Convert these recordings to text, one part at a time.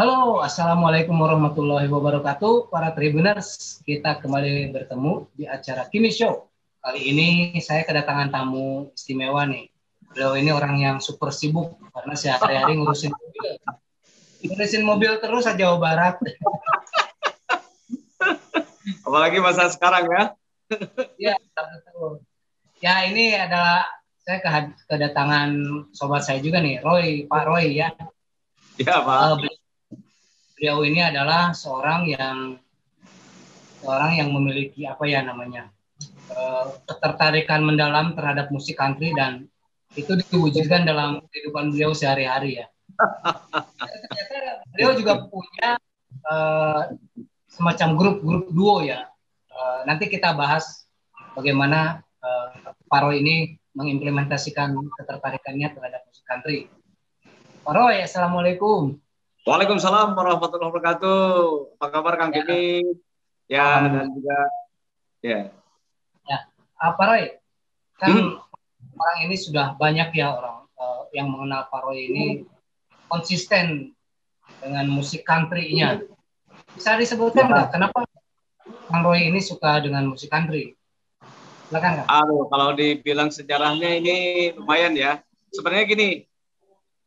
Halo, Assalamualaikum warahmatullahi wabarakatuh. Para Tribuners, kita kembali bertemu di acara Kimi Show. Kali ini saya kedatangan tamu istimewa nih. Beliau ini orang yang super sibuk karena sehari-hari ngurusin mobil. Ngurusin mobil terus aja Jawa Barat. Apalagi masa sekarang ya. ya, betul. Ya, ini adalah saya kedatangan sobat saya juga nih, Roy, Pak Roy ya. Ya, Pak. Uh, beliau ini adalah seorang yang seorang yang memiliki apa ya namanya uh, ketertarikan mendalam terhadap musik country dan itu diwujudkan dalam kehidupan beliau sehari-hari ya. Beliau juga punya uh, semacam grup-grup duo ya. Uh, nanti kita bahas bagaimana uh, Paro ini mengimplementasikan ketertarikannya terhadap musik country. Paro, assalamualaikum. Waalaikumsalam warahmatullahi wabarakatuh. Apa kabar Kang ya. Kimi? Ya, dan juga ya. Ya, apa Roy? Kan hmm? orang ini sudah banyak ya orang uh, yang mengenal Pak Roy ini konsisten dengan musik country-nya. Bisa disebutkan nggak ya. kenapa Kang Roy ini suka dengan musik country? Silakan Kang. Aduh, kalau dibilang sejarahnya ini lumayan ya. Sebenarnya gini,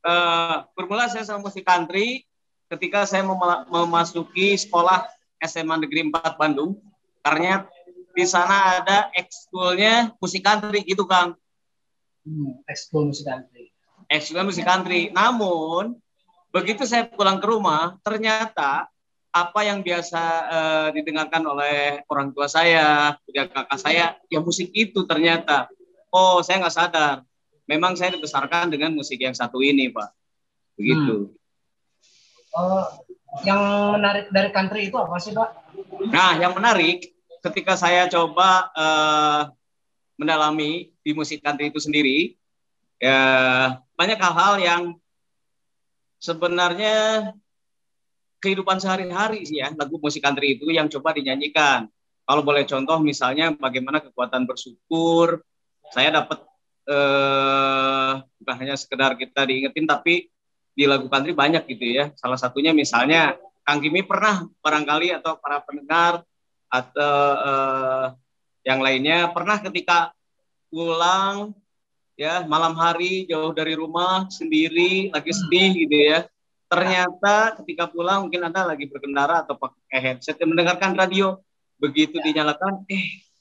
uh, bermula saya sama musik country ketika saya mem memasuki sekolah SMA Negeri 4 Bandung. Karena di sana ada ekskulnya musik country gitu Kang. Hmm, ekskul musik country. Ekskul musik country. Namun begitu saya pulang ke rumah, ternyata apa yang biasa uh, didengarkan oleh orang tua saya, kakak saya, ya musik itu ternyata. Oh, saya nggak sadar memang saya dibesarkan dengan musik yang satu ini, Pak. Begitu. Hmm. Uh, yang menarik dari country itu apa sih, Pak? Nah, yang menarik ketika saya coba uh, mendalami di musik country itu sendiri, ya banyak hal-hal yang sebenarnya kehidupan sehari-hari sih ya lagu musik country itu yang coba dinyanyikan. Kalau boleh contoh misalnya bagaimana kekuatan bersyukur, saya dapat eh, bukan hanya sekedar kita diingetin tapi di lagu country banyak gitu ya. Salah satunya misalnya Kang Kimi pernah barangkali atau para pendengar atau eh, yang lainnya pernah ketika pulang ya malam hari jauh dari rumah sendiri lagi sedih gitu ya. Ternyata ketika pulang mungkin Anda lagi berkendara atau pakai headset mendengarkan radio begitu dinyalakan eh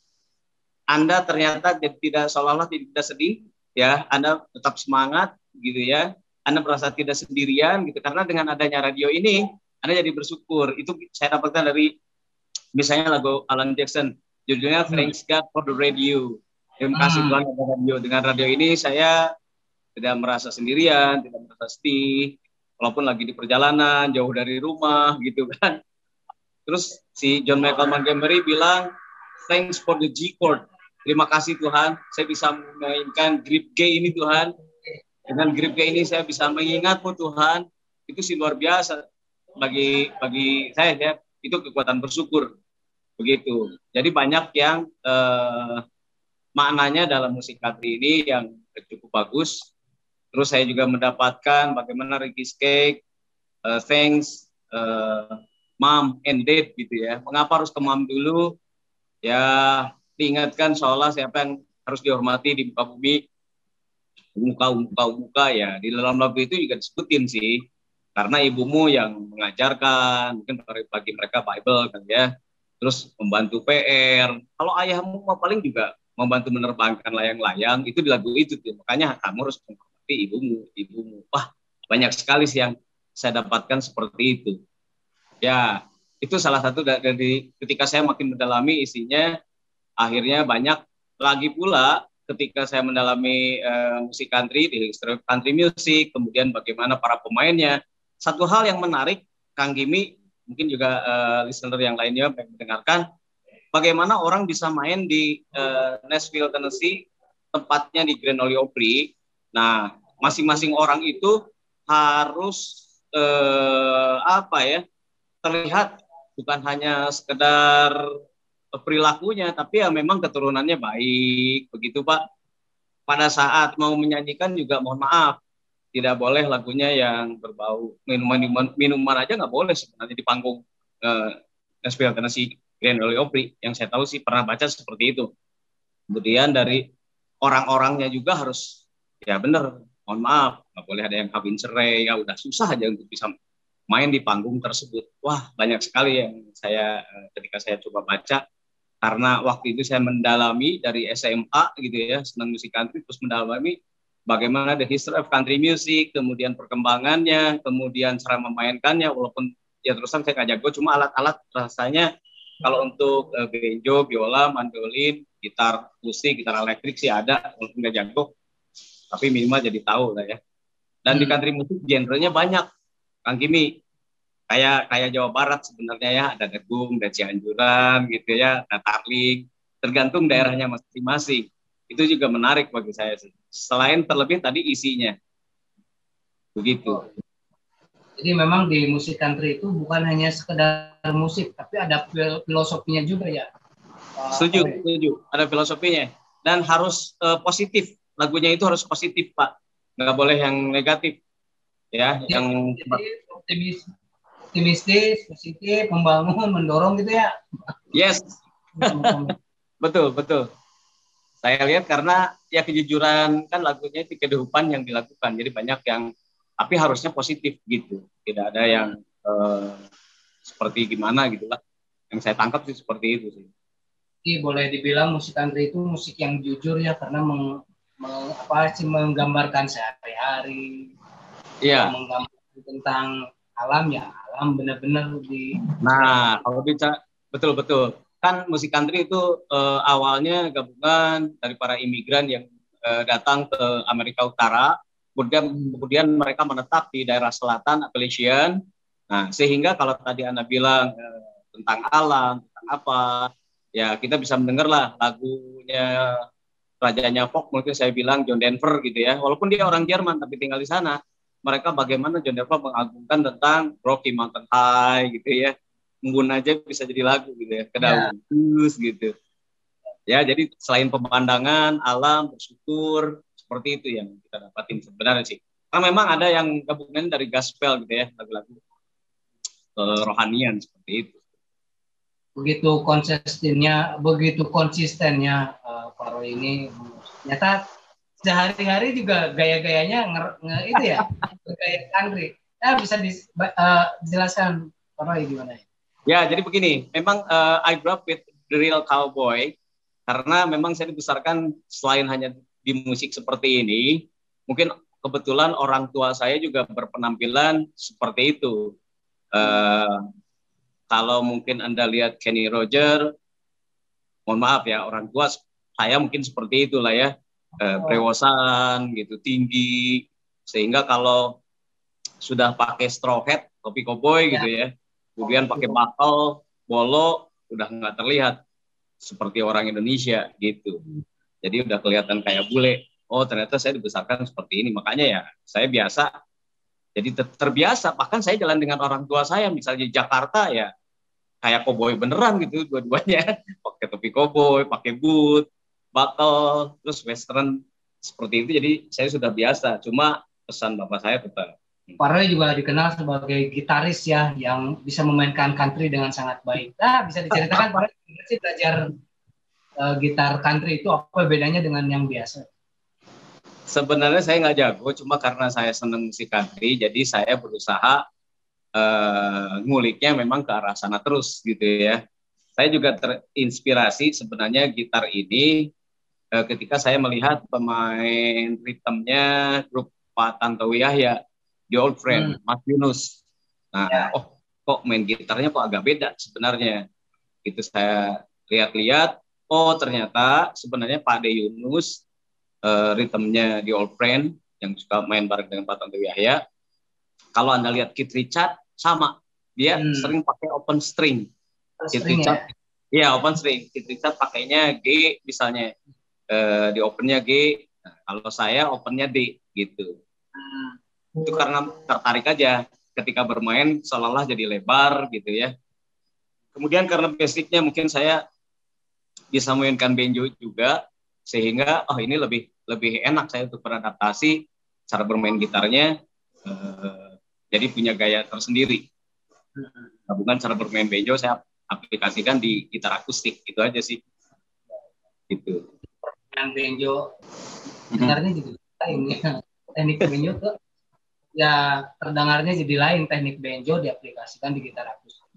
anda ternyata tidak seolah-olah tidak sedih, ya, Anda tetap semangat, gitu ya. Anda merasa tidak sendirian, gitu. Karena dengan adanya radio ini, Anda jadi bersyukur. Itu saya dapatkan dari misalnya lagu Alan Jackson, judulnya hmm. Thanks God for the Radio. Terima kasih hmm. Tuhan ada radio. Dengan radio ini saya tidak merasa sendirian, tidak merasa sedih, walaupun lagi di perjalanan, jauh dari rumah, gitu kan. Terus si John Michael Montgomery bilang, thanks for the G chord. Terima kasih Tuhan, saya bisa memainkan grip G ini Tuhan. Dengan grip G ini saya bisa mengingatmu Tuhan. Itu sih luar biasa bagi bagi saya ya. Itu kekuatan bersyukur. Begitu. Jadi banyak yang eh, maknanya dalam musik country ini yang cukup bagus. Terus saya juga mendapatkan bagaimana Ricky Cake, uh, Thanks, uh, Mom and Dad gitu ya. Mengapa harus ke Mom dulu? Ya diingatkan seolah siapa yang harus dihormati di muka bumi. Muka muka muka ya. Di dalam lagu itu juga disebutin sih. Karena ibumu yang mengajarkan mungkin bagi mereka Bible kan ya. Terus membantu PR kalau ayahmu paling juga membantu menerbangkan layang-layang itu di lagu itu tuh. Makanya kamu harus menghormati ibumu ibumu. Wah banyak sekali sih yang saya dapatkan seperti itu. Ya itu salah satu dari ketika saya makin mendalami isinya akhirnya banyak lagi pula ketika saya mendalami uh, musik country di country music, kemudian bagaimana para pemainnya. Satu hal yang menarik, Kang Gimi, mungkin juga uh, listener yang lainnya mendengarkan, bagaimana orang bisa main di uh, Nashville, Tennessee, tempatnya di Grand Ole Opry. Nah, masing-masing orang itu harus uh, apa ya terlihat bukan hanya sekedar perilakunya, tapi ya memang keturunannya baik, begitu Pak. Pada saat mau menyanyikan juga mohon maaf, tidak boleh lagunya yang berbau minuman minuman, aja nggak boleh sebenarnya di panggung uh, Nashville Tennessee Grand Ole Opry. Yang saya tahu sih pernah baca seperti itu. Kemudian dari orang-orangnya juga harus ya benar mohon maaf nggak boleh ada yang kawin cerai ya udah susah aja untuk bisa main di panggung tersebut. Wah banyak sekali yang saya eh, ketika saya coba baca karena waktu itu saya mendalami dari SMA gitu ya senang musik country terus mendalami bagaimana the history of country music kemudian perkembangannya kemudian cara memainkannya walaupun ya terus saya nggak jago cuma alat-alat rasanya. Kalau untuk uh, banjo, biola, mandolin, gitar musik, gitar elektrik sih ada walaupun nggak jago tapi minimal jadi tahu lah ya. Dan hmm. di country musik genrenya banyak. Kang Kimi kayak kayak Jawa Barat sebenarnya ya ada Degung, ada Cianjuran gitu ya, ada Tarling, tergantung daerahnya masing-masing. Itu juga menarik bagi saya sih. Selain terlebih tadi isinya. Begitu. Jadi memang di musik country itu bukan hanya sekedar musik, tapi ada filosofinya juga ya. Setuju, setuju. Ada filosofinya dan harus uh, positif. Lagunya itu harus positif, Pak. Nggak boleh yang negatif. Ya, jadi, yang jadi optimis optimistis, positif, membangun, mendorong gitu ya. Yes. betul, betul. Saya lihat karena ya kejujuran kan lagunya itu kehidupan yang dilakukan. Jadi banyak yang tapi harusnya positif gitu. Tidak ada yang uh, seperti gimana gitu lah. Yang saya tangkap sih seperti itu sih. Jadi boleh dibilang musik country itu musik yang jujur ya karena meng, meng, apa sih menggambarkan sehari-hari. Iya. Menggambarkan tentang alam ya alam benar-benar di nah kalau bicara betul betul. Kan musik country itu uh, awalnya gabungan dari para imigran yang uh, datang ke Amerika Utara. Kemudian kemudian mereka menetap di daerah selatan Appalachian. Nah sehingga kalau tadi anda bilang uh, tentang alam tentang apa ya kita bisa mendengar lah lagunya rajanya folk mungkin saya bilang John Denver gitu ya. Walaupun dia orang Jerman tapi tinggal di sana mereka bagaimana John Denver mengagungkan tentang Rocky Mountain High gitu ya. Embun aja bisa jadi lagu gitu ya, kedaus yeah. gitu. Ya, jadi selain pemandangan, alam, bersyukur, seperti itu yang kita dapatin sebenarnya sih. Karena memang ada yang gabungan dari gospel gitu ya, lagu-lagu rohanian seperti itu. Begitu konsistennya, begitu konsistennya uh, Paro ini, ternyata sehari-hari juga gaya-gayanya nge, nge, itu ya gaya country ya bisa dijelaskan eh, uh, apa gimana? Ya ya jadi begini memang uh, I grew up with the real cowboy karena memang saya dibesarkan selain hanya di musik seperti ini mungkin kebetulan orang tua saya juga berpenampilan seperti itu. Uh, kalau mungkin anda lihat Kenny Roger mohon maaf ya orang tua saya mungkin seperti itulah ya eh, prewosan gitu tinggi. Sehingga kalau sudah pakai straw hat topi koboi gitu ya. ya kemudian pakai bakal bolo udah nggak terlihat seperti orang Indonesia gitu. Jadi udah kelihatan kayak bule oh ternyata saya dibesarkan seperti ini. Makanya ya saya biasa jadi ter terbiasa. Bahkan saya jalan dengan orang tua saya misalnya di Jakarta ya kayak koboi beneran gitu dua-duanya. Pakai topi koboi pakai boot bakal terus western seperti itu jadi saya sudah biasa cuma pesan bapak saya tetap Farel juga dikenal sebagai gitaris ya yang bisa memainkan country dengan sangat baik. Nah, bisa diceritakan Farel sih belajar uh, gitar country itu apa bedanya dengan yang biasa? Sebenarnya saya nggak jago, cuma karena saya senang musik country, jadi saya berusaha uh, nguliknya memang ke arah sana terus gitu ya. Saya juga terinspirasi sebenarnya gitar ini eh, ketika saya melihat pemain ritmenya grup Pak Tantowi Yahya di Old Friend, hmm. Mas Yunus. Nah, ya. oh kok main gitarnya kok agak beda sebenarnya. Itu saya lihat-lihat, oh ternyata sebenarnya Pak De Yunus eh, ritmenya di Old Friend yang suka main bareng dengan Pak Tantowi Yahya. Kalau Anda lihat Kit Richard sama, dia hmm. sering pakai open string. Kit Richard, ya? ya open string. Kit Richard pakainya G misalnya uh, di opennya G nah, kalau saya opennya D gitu hmm. itu karena tertarik aja ketika bermain seolah-olah jadi lebar gitu ya kemudian karena basicnya mungkin saya bisa mainkan banjo juga sehingga oh ini lebih lebih enak saya untuk beradaptasi cara bermain gitarnya uh, jadi punya gaya tersendiri. Gabungan cara bermain benjo saya aplikasikan di gitar akustik itu aja sih. Gitu. Yang benjo. Dengarnya jadi lain ya. Teknik benjo tuh ya terdengarnya jadi lain. Teknik benjo diaplikasikan di gitar akustik.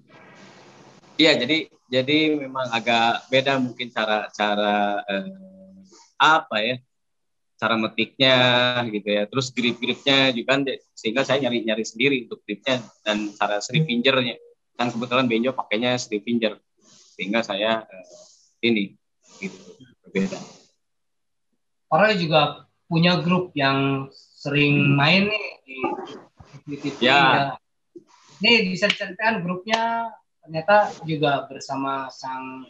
Iya, jadi jadi memang agak beda mungkin cara cara eh, apa ya cara metiknya gitu ya. Terus grip-gripnya juga kan sehingga saya nyari-nyari sendiri untuk gripnya dan cara strip fingernya. Kan kebetulan Benjo pakainya strip finger sehingga saya uh, ini gitu berbeda orang juga punya grup yang sering main nih di, di TV ya. ya. Nih bisa diceritakan grupnya ternyata juga bersama sang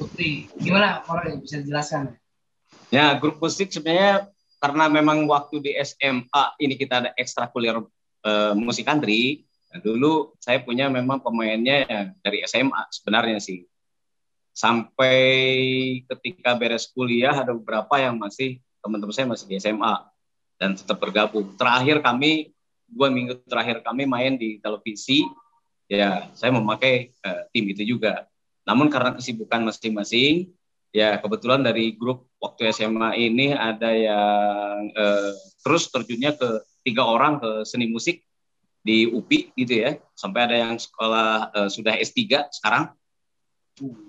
putri. Gimana orang bisa dijelaskan? Ya, grup musik sebenarnya karena memang waktu di SMA ini kita ada ekstrakurikuler uh, musik country. Nah, dulu saya punya memang pemainnya dari SMA sebenarnya sih. Sampai ketika beres kuliah ada beberapa yang masih teman-teman saya masih di SMA dan tetap bergabung. Terakhir kami dua minggu terakhir kami main di televisi, ya saya memakai uh, tim itu juga. Namun karena kesibukan masing-masing, ya kebetulan dari grup waktu SMA ini ada yang eh, terus terjunnya ke tiga orang ke seni musik di UPI gitu ya sampai ada yang sekolah eh, sudah S3 sekarang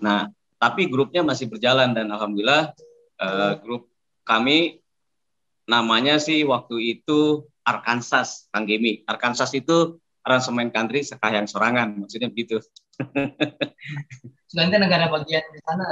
nah tapi grupnya masih berjalan dan alhamdulillah eh, grup kami namanya sih waktu itu Arkansas Kang Gemi. Arkansas itu aransemen country sekayang sorangan maksudnya begitu. Sudah negara bagian di sana.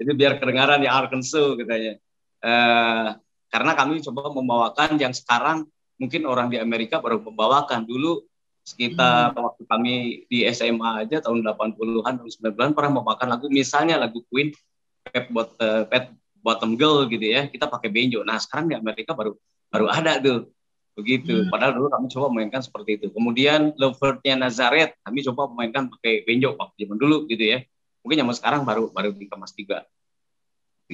Itu biar kedengaran di Arkansas katanya. Uh, karena kami coba membawakan yang sekarang mungkin orang di Amerika baru membawakan. Dulu sekitar hmm. waktu kami di SMA aja tahun 80-an tahun 90-an pernah membawakan lagu misalnya lagu Queen Pet, Bot, uh, Pet Bottom Girl gitu ya kita pakai benjo nah sekarang di Amerika baru baru ada tuh begitu. Hmm. padahal dulu kami coba memainkan seperti itu. Kemudian Lovernya Nazareth kami coba memainkan pakai benjo waktu zaman dulu gitu ya. Mungkin zaman sekarang baru baru dikemas tiga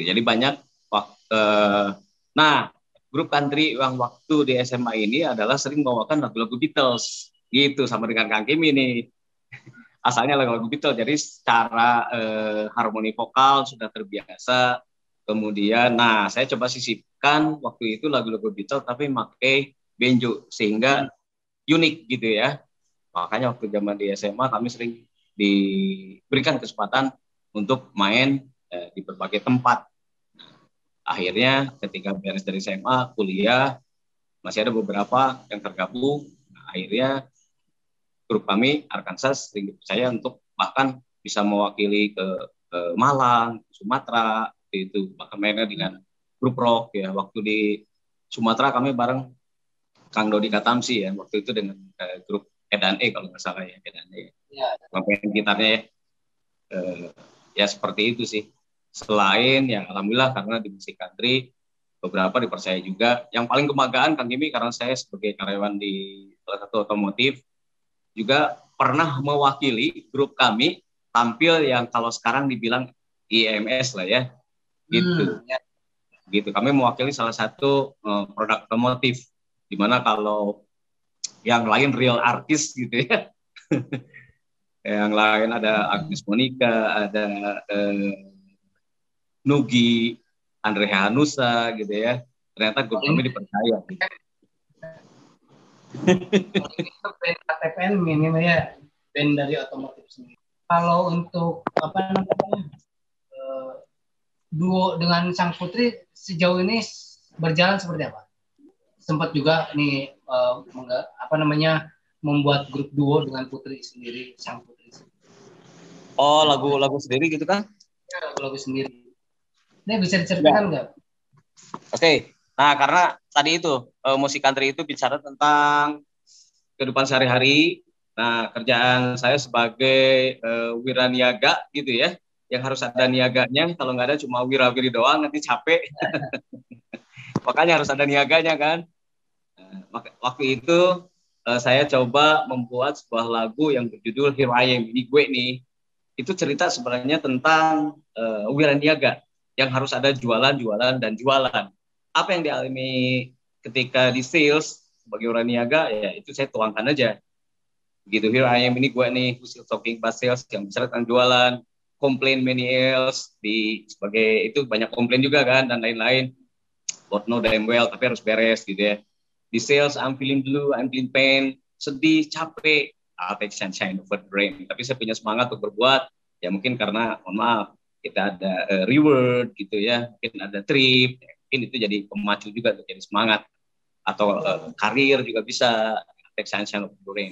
jadi banyak waktu nah grup country yang waktu di SMA ini adalah sering membawakan lagu-lagu Beatles gitu sama dengan Kang Kim ini asalnya lagu-lagu Beatles jadi secara eh, harmoni vokal sudah terbiasa kemudian nah saya coba sisipkan waktu itu lagu-lagu Beatles tapi pakai benjo sehingga unik gitu ya makanya waktu zaman di SMA kami sering diberikan kesempatan untuk main eh, di berbagai tempat. akhirnya ketika beres dari SMA, kuliah, masih ada beberapa yang tergabung. Nah, akhirnya grup kami Arkansas sering dipercaya untuk bahkan bisa mewakili ke, ke Malang, Sumatera, itu bahkan mainnya dengan grup rock ya. Waktu di Sumatera kami bareng Kang Dodi Katamsi ya, waktu itu dengan eh, grup Edan E kalau nggak salah ya, Edan E ya. main gitarnya ya. Uh, ya seperti itu sih. Selain ya alhamdulillah karena di musik country beberapa dipercaya juga. Yang paling kebanggaan Kang Gimi karena saya sebagai karyawan di salah satu otomotif juga pernah mewakili grup kami tampil yang kalau sekarang dibilang IMS lah ya. Gitu. Hmm, ya. Gitu. Kami mewakili salah satu uh, produk otomotif di mana kalau yang lain real artis gitu ya yang lain ada Agnes Monica, ada eh, Nugi, Andre Hanusa gitu ya. Ternyata grup kami dipercaya. KTPN minimal ya band dari otomotif sendiri. Kalau untuk apa namanya uh, duo dengan Sang Putri sejauh ini berjalan seperti apa? Sempat juga nih uh, apa namanya membuat grup duo dengan Putri sendiri Sang Putri Oh, lagu-lagu sendiri gitu kan? Ya, lagu-lagu sendiri. Ini bisa diceritakan ya. nggak? Ya. Oke, okay. Nah karena tadi itu uh, musik country itu bicara tentang kehidupan sehari-hari. Nah, kerjaan saya sebagai uh, wiraniaga gitu ya, yang harus ada niaganya. Kalau nggak ada cuma wirawiri doang, nanti capek. Makanya harus ada niaganya kan. Nah, waktu itu uh, saya coba membuat sebuah lagu yang berjudul Here I Am. Ini gue nih itu cerita sebenarnya tentang uh, wiraniaga yang harus ada jualan, jualan, dan jualan. Apa yang dialami ketika di sales sebagai orang niaga ya itu saya tuangkan aja. Gitu here I am ini gue nih who's talking about sales yang bicara tentang jualan komplain many else di sebagai itu banyak komplain juga kan dan lain-lain. God know damn well tapi harus beres gitu ya. Di sales I'm feeling blue I'm feeling pain sedih capek. I'll take sunshine over the rain. Tapi saya punya semangat untuk berbuat. Ya mungkin karena mohon maaf kita ada uh, reward gitu ya. Mungkin ada trip mungkin itu jadi pemacu juga untuk jadi semangat. Atau uh, karir juga bisa. Take sunshine over the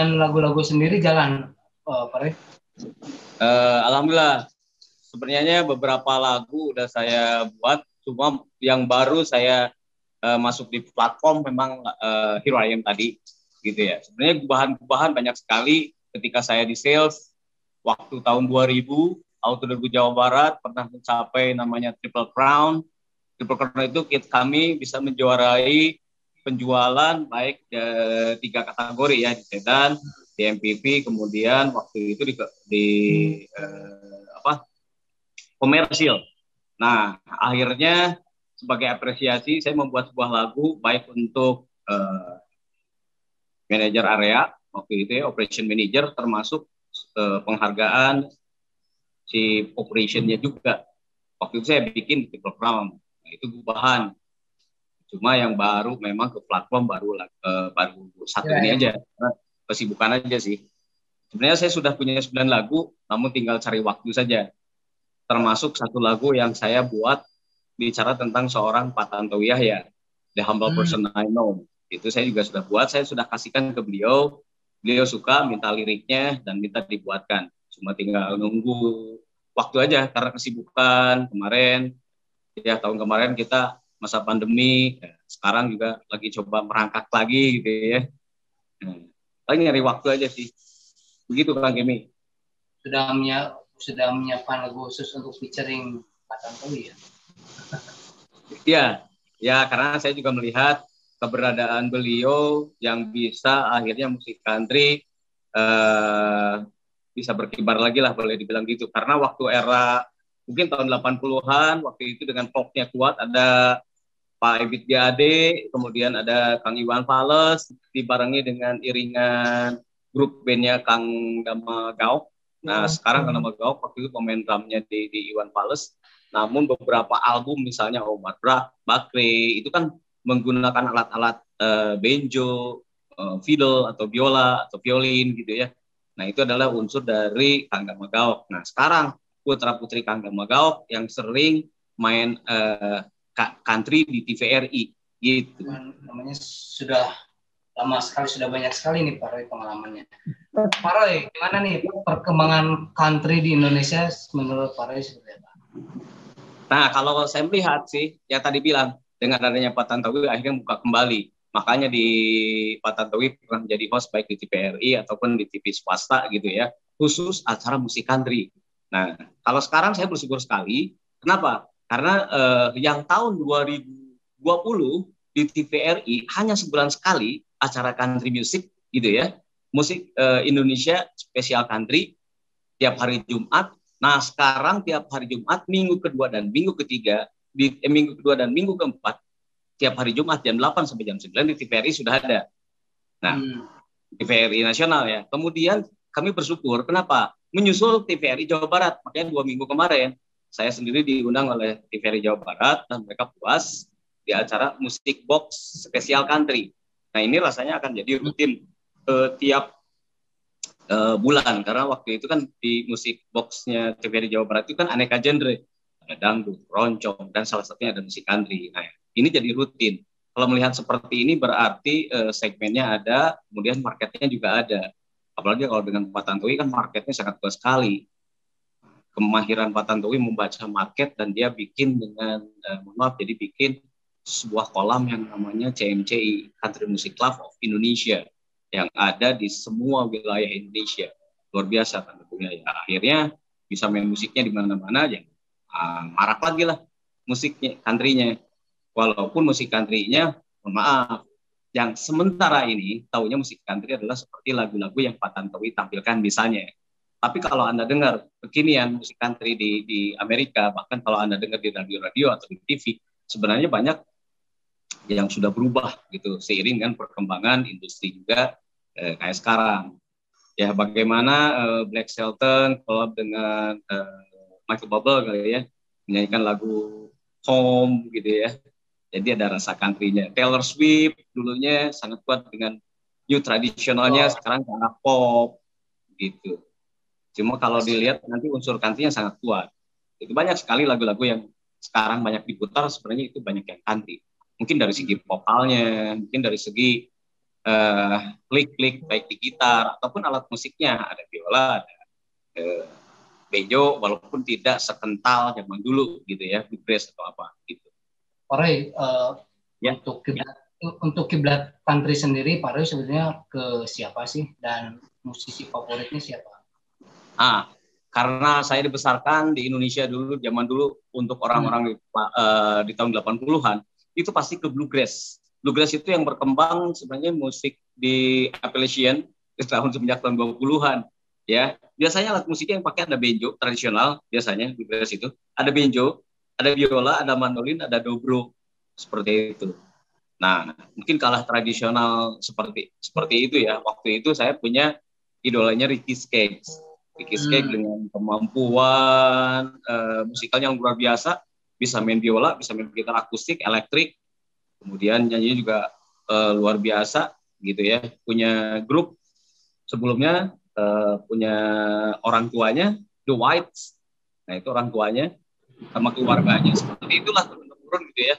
dengan lagu-lagu sendiri jalan, uh, Pak Uh, Alhamdulillah. Sebenarnya beberapa lagu udah saya buat, cuma yang baru saya uh, masuk di platform memang uh, Hero I Am tadi, gitu ya. Sebenarnya gubahan-gubahan banyak sekali ketika saya di sales waktu tahun 2000 Auto Derby Jawa Barat pernah mencapai namanya Triple Crown. Triple Crown itu kami bisa menjuarai penjualan baik eh, tiga kategori ya di sedan, di MPV, kemudian waktu itu di, di eh, apa komersil. Nah akhirnya sebagai apresiasi saya membuat sebuah lagu baik untuk eh, manajer area waktu itu ya operation manager termasuk eh, penghargaan si operationnya juga waktu itu saya bikin di program nah, itu bahan Cuma yang baru memang ke platform baru uh, baru satu ya, ini ya. aja. kesibukan aja sih. Sebenarnya saya sudah punya 9 lagu, namun tinggal cari waktu saja. Termasuk satu lagu yang saya buat bicara tentang seorang Pak Tantowi Yahya, The Humble hmm. Person I Know. Itu saya juga sudah buat, saya sudah kasihkan ke beliau. Beliau suka minta liriknya dan minta dibuatkan. Cuma tinggal nunggu waktu aja karena kesibukan kemarin. Ya tahun kemarin kita masa pandemi sekarang juga lagi coba merangkak lagi gitu ya. Paling nyari waktu aja sih. Begitu Kang Gemi. Sudah menyiap, sudah menyiapkan lagu khusus untuk featuring Pak Tantowi ya? Iya, ya karena saya juga melihat keberadaan beliau yang bisa akhirnya musik country eh, bisa berkibar lagi lah boleh dibilang gitu. Karena waktu era mungkin tahun 80-an waktu itu dengan popnya kuat ada Pak Ebit Gade, kemudian ada Kang Iwan Fales, dibarengi dengan iringan grup bandnya Kang Dama Gaok. Nah, hmm. sekarang Kang Dama Gaok waktu itu pemain drumnya di, di Iwan Fales. Namun beberapa album misalnya Omar Bra, Bakre, itu kan menggunakan alat-alat uh, banjo, uh, fiddle atau biola atau violin gitu ya. Nah, itu adalah unsur dari Kang Dama Gaok. Nah, sekarang putra-putri Kang Dama Gaok yang sering main uh, country di TVRI gitu. Namanya sudah lama sekali, sudah banyak sekali nih Pak Roy pengalamannya. Pak Roy, gimana nih perkembangan country di Indonesia menurut Pak Roy seperti apa? Nah, kalau saya melihat sih, ya tadi bilang, dengan adanya Pak Tantowi akhirnya buka kembali. Makanya di Pak Tantowi pernah menjadi host baik di TVRI ataupun di TV swasta gitu ya, khusus acara musik country. Nah, kalau sekarang saya bersyukur sekali. Kenapa? Karena uh, yang tahun 2020 di TVRI hanya sebulan sekali acara country music gitu ya. Musik uh, Indonesia spesial country tiap hari Jumat. Nah, sekarang tiap hari Jumat, minggu kedua dan minggu ketiga, di eh, minggu kedua dan minggu keempat, tiap hari Jumat jam 8 sampai jam 9 di TVRI sudah ada. Nah, hmm. TVRI nasional ya. Kemudian kami bersyukur, kenapa? Menyusul TVRI Jawa Barat, makanya dua minggu kemarin saya sendiri diundang oleh TVRI Jawa Barat dan mereka puas di acara musik box spesial country. Nah ini rasanya akan jadi rutin uh, tiap uh, bulan karena waktu itu kan di musik boxnya TVRI Jawa Barat itu kan aneka genre ada dangdut, roncong dan salah satunya ada musik country. Nah ini jadi rutin. kalau melihat seperti ini berarti uh, segmennya ada, kemudian marketnya juga ada. Apalagi kalau dengan Pak Tantowi kan marketnya sangat luas sekali. Kemahiran Pak Tantowi membaca market dan dia bikin dengan, uh, maaf, jadi bikin sebuah kolam yang namanya CMCI, Country Music Club of Indonesia, yang ada di semua wilayah Indonesia. Luar biasa tentunya ya. Akhirnya bisa main musiknya di mana-mana ya. Uh, marak lagi lah musiknya, country-nya Walaupun musik country-nya, mohon maaf, yang sementara ini tahunya musik country adalah seperti lagu-lagu yang Pak Tantowi tampilkan misalnya. Tapi kalau Anda dengar kekinian musik country di, di Amerika, bahkan kalau Anda dengar di radio-radio atau di TV, sebenarnya banyak yang sudah berubah gitu seiring dengan perkembangan industri juga eh, kayak sekarang. Ya bagaimana eh, Black Shelton collab dengan eh, Michael Bublé kali ya menyanyikan lagu Home gitu ya jadi ada rasa country-nya. Taylor Swift dulunya sangat kuat dengan new tradisionalnya, oh. sekarang ke arah pop gitu. Cuma kalau dilihat nanti unsur country-nya sangat kuat. Itu banyak sekali lagu-lagu yang sekarang banyak diputar sebenarnya itu banyak yang country. Mungkin dari segi vokalnya, mungkin dari segi uh, klik-klik baik di gitar ataupun alat musiknya ada biola, ada uh, bejo walaupun tidak sekental zaman dulu gitu ya, bluegrass atau apa gitu. Pak Roy, uh, ya. untuk kiblat untuk kiblat country sendiri, Pak Roy sebenarnya ke siapa sih dan musisi favoritnya siapa? Ah, karena saya dibesarkan di Indonesia dulu, zaman dulu untuk orang-orang hmm. di, uh, di tahun 80-an, itu pasti ke bluegrass. Bluegrass itu yang berkembang sebenarnya musik di Appalachian di tahun semenjak tahun 20-an ya biasanya alat musiknya yang pakai ada benjo tradisional biasanya bluegrass itu ada benjo ada biola, ada mandolin, ada dobro seperti itu. Nah, mungkin kalah tradisional seperti seperti itu ya. Waktu itu saya punya idolanya Ricky Skaggs. Ricky Skaggs hmm. dengan kemampuan uh, musikalnya yang luar biasa, bisa main biola, bisa main gitar akustik, elektrik, kemudian nyanyi juga uh, luar biasa gitu ya. Punya grup sebelumnya uh, punya orang tuanya The Whites. Nah, itu orang tuanya sama keluarganya seperti itulah turun-temurun gitu ya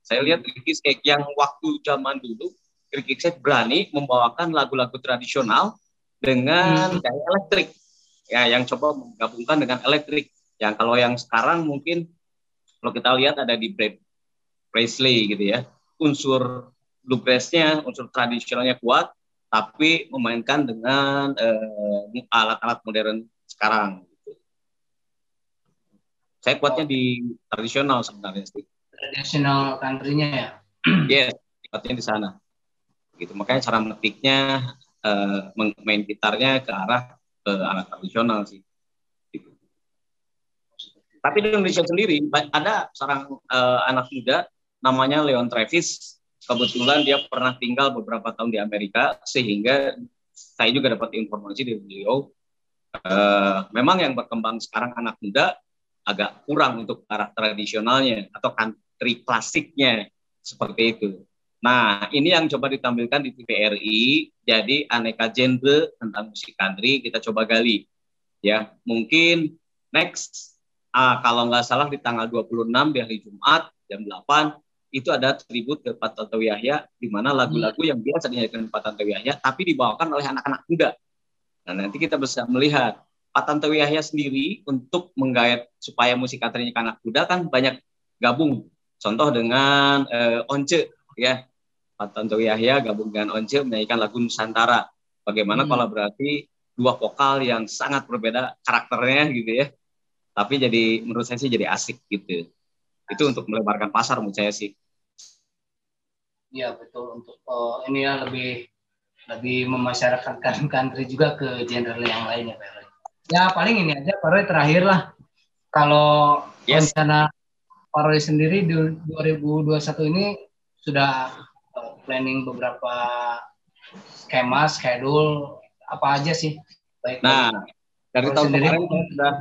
saya lihat Ricky Skek yang waktu zaman dulu Ricky Skek berani membawakan lagu-lagu tradisional dengan hmm. gaya elektrik ya yang coba menggabungkan dengan elektrik yang kalau yang sekarang mungkin kalau kita lihat ada di Presley gitu ya unsur bluegrassnya unsur tradisionalnya kuat tapi memainkan dengan eh, alat-alat modern sekarang saya kuatnya di tradisional sebenarnya sih. Tradisional country-nya ya? Yes, kuatnya di sana. Gitu. Makanya cara metiknya, uh, main gitarnya ke arah uh, alat tradisional sih. Gitu. Tapi di Indonesia sendiri ada seorang uh, anak muda namanya Leon Travis. Kebetulan dia pernah tinggal beberapa tahun di Amerika sehingga saya juga dapat informasi dari beliau. Uh, memang yang berkembang sekarang anak muda agak kurang untuk arah tradisionalnya atau country klasiknya seperti itu. Nah, ini yang coba ditampilkan di TVRI. Jadi aneka genre tentang musik country kita coba gali. Ya, mungkin next ah, kalau nggak salah di tanggal 26 di hari Jumat jam 8 itu ada tribut ke Pak Tantowi Yahya di mana lagu-lagu yang biasa dinyanyikan Pak Tantowi Yahya tapi dibawakan oleh anak-anak muda. Nah, nanti kita bisa melihat Pak Tantowi Yahya sendiri untuk menggait supaya musik katrinya anak muda kan banyak gabung. Contoh dengan eh, Once ya. Pak Tantowi Yahya gabung dengan Once menyanyikan lagu Nusantara. Bagaimana hmm. kalau berarti dua vokal yang sangat berbeda karakternya gitu ya. Tapi jadi menurut saya sih jadi asik gitu. Itu untuk melebarkan pasar menurut saya sih. Iya betul untuk uh, ini ya lebih lebih memasyarakatkan country juga ke genre yang lainnya Pak ya paling ini aja Pak Roy terakhir lah kalau yes. rencana Pak Roy sendiri di 2021 ini sudah planning beberapa skema schedule apa aja sih? Baik nah dari tahun sendiri, kemarin sudah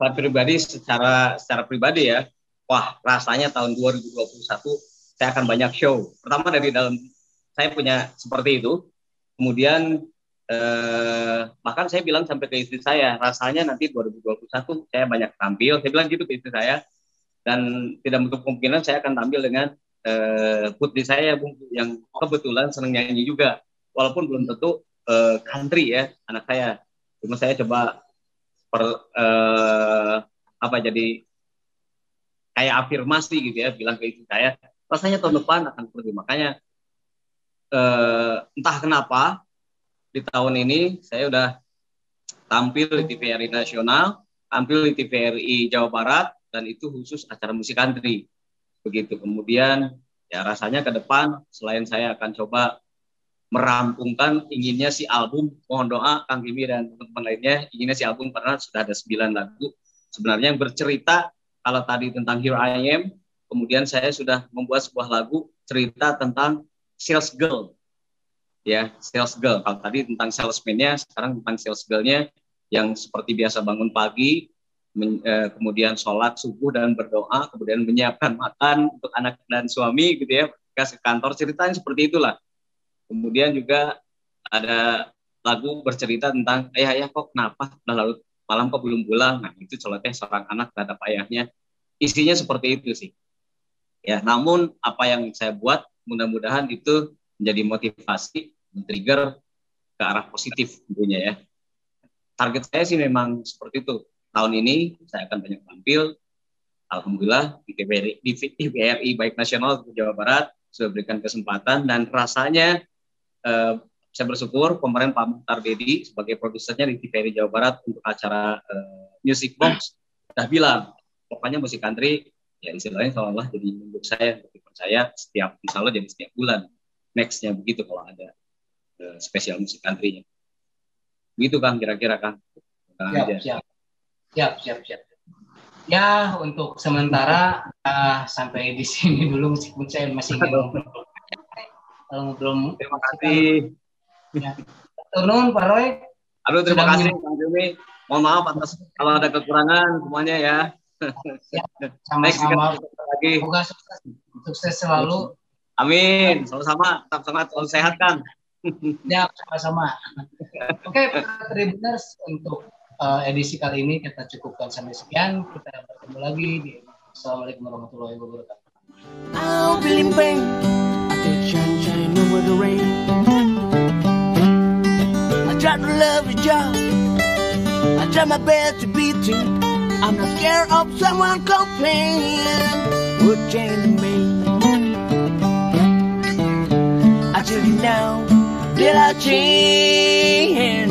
saya pribadi secara secara pribadi ya wah rasanya tahun 2021 saya akan banyak show. Pertama dari dalam saya punya seperti itu. Kemudian eh, bahkan saya bilang sampai ke istri saya rasanya nanti 2021 saya banyak tampil. Saya bilang gitu ke istri saya. Dan tidak menutup kemungkinan saya akan tampil dengan uh, putri saya yang kebetulan senang nyanyi juga. Walaupun belum tentu uh, country ya anak saya. Cuma saya coba per uh, apa jadi kayak afirmasi gitu ya bilang ke istri saya rasanya tahun depan akan pergi makanya uh, entah kenapa di tahun ini saya udah tampil di TVRI nasional, tampil di TVRI Jawa Barat, dan itu khusus acara musik country. Begitu. Kemudian ya rasanya ke depan selain saya akan coba merampungkan inginnya si album mohon doa Kang Kimi dan teman-teman lainnya inginnya si album karena sudah ada 9 lagu. Sebenarnya yang bercerita kalau tadi tentang Here I Am kemudian saya sudah membuat sebuah lagu cerita tentang sales girl. Ya sales girl. Kalau tadi tentang salesman-nya sekarang tentang sales girl-nya yang seperti biasa bangun pagi, men, eh, kemudian sholat subuh dan berdoa, kemudian menyiapkan makan untuk anak dan suami gitu ya, kasih kantor ceritanya seperti itulah. Kemudian juga ada lagu bercerita tentang ayah ayah kok kenapa udah lalu malam kok belum pulang? Nah itu celoteh seorang anak terhadap ayahnya. Isinya seperti itu sih. Ya namun apa yang saya buat mudah-mudahan itu menjadi motivasi men-trigger ke arah positif tentunya ya. Target saya sih memang seperti itu. Tahun ini saya akan banyak tampil. Alhamdulillah di TVRI, di TVRI baik nasional atau Jawa Barat sudah berikan kesempatan dan rasanya eh, saya bersyukur kemarin Pak Muhtar Dedi sebagai produsernya di TVRI Jawa Barat untuk acara eh, Music Box sudah bilang pokoknya musik country ya istilahnya seolah-olah jadi untuk saya untuk percaya setiap misalnya jadi setiap bulan nextnya begitu kalau ada eh, spesial musik country-nya. Begitu Kang kira-kira Kang. Siap, siap. Siap, siap, siap. Ya, untuk sementara uh, sampai di sini dulu meskipun saya masih ingin ngobrol. Kalau ngobrol Terima kasih. Ya. Turun Pak Roy. Aduh, terima kasih Kang Jumi. Mohon maaf atas kalau ada kekurangan semuanya ya. ya sama-sama. Lagi. Semoga sukses, sukses selalu. Amin. Sama-sama. Tetap semangat, selalu sehat kan ya, sama-sama. Oke, okay, Tribuners, untuk uh, edisi kali ini kita cukupkan sampai sekian. Kita bertemu lagi di Assalamualaikum warahmatullahi wabarakatuh. I'll be limping, I take sunshine over the rain. I try to love you, job. I try my best to beat you. I'm not scared of someone complaining. Would change me. I tell you now. did I change?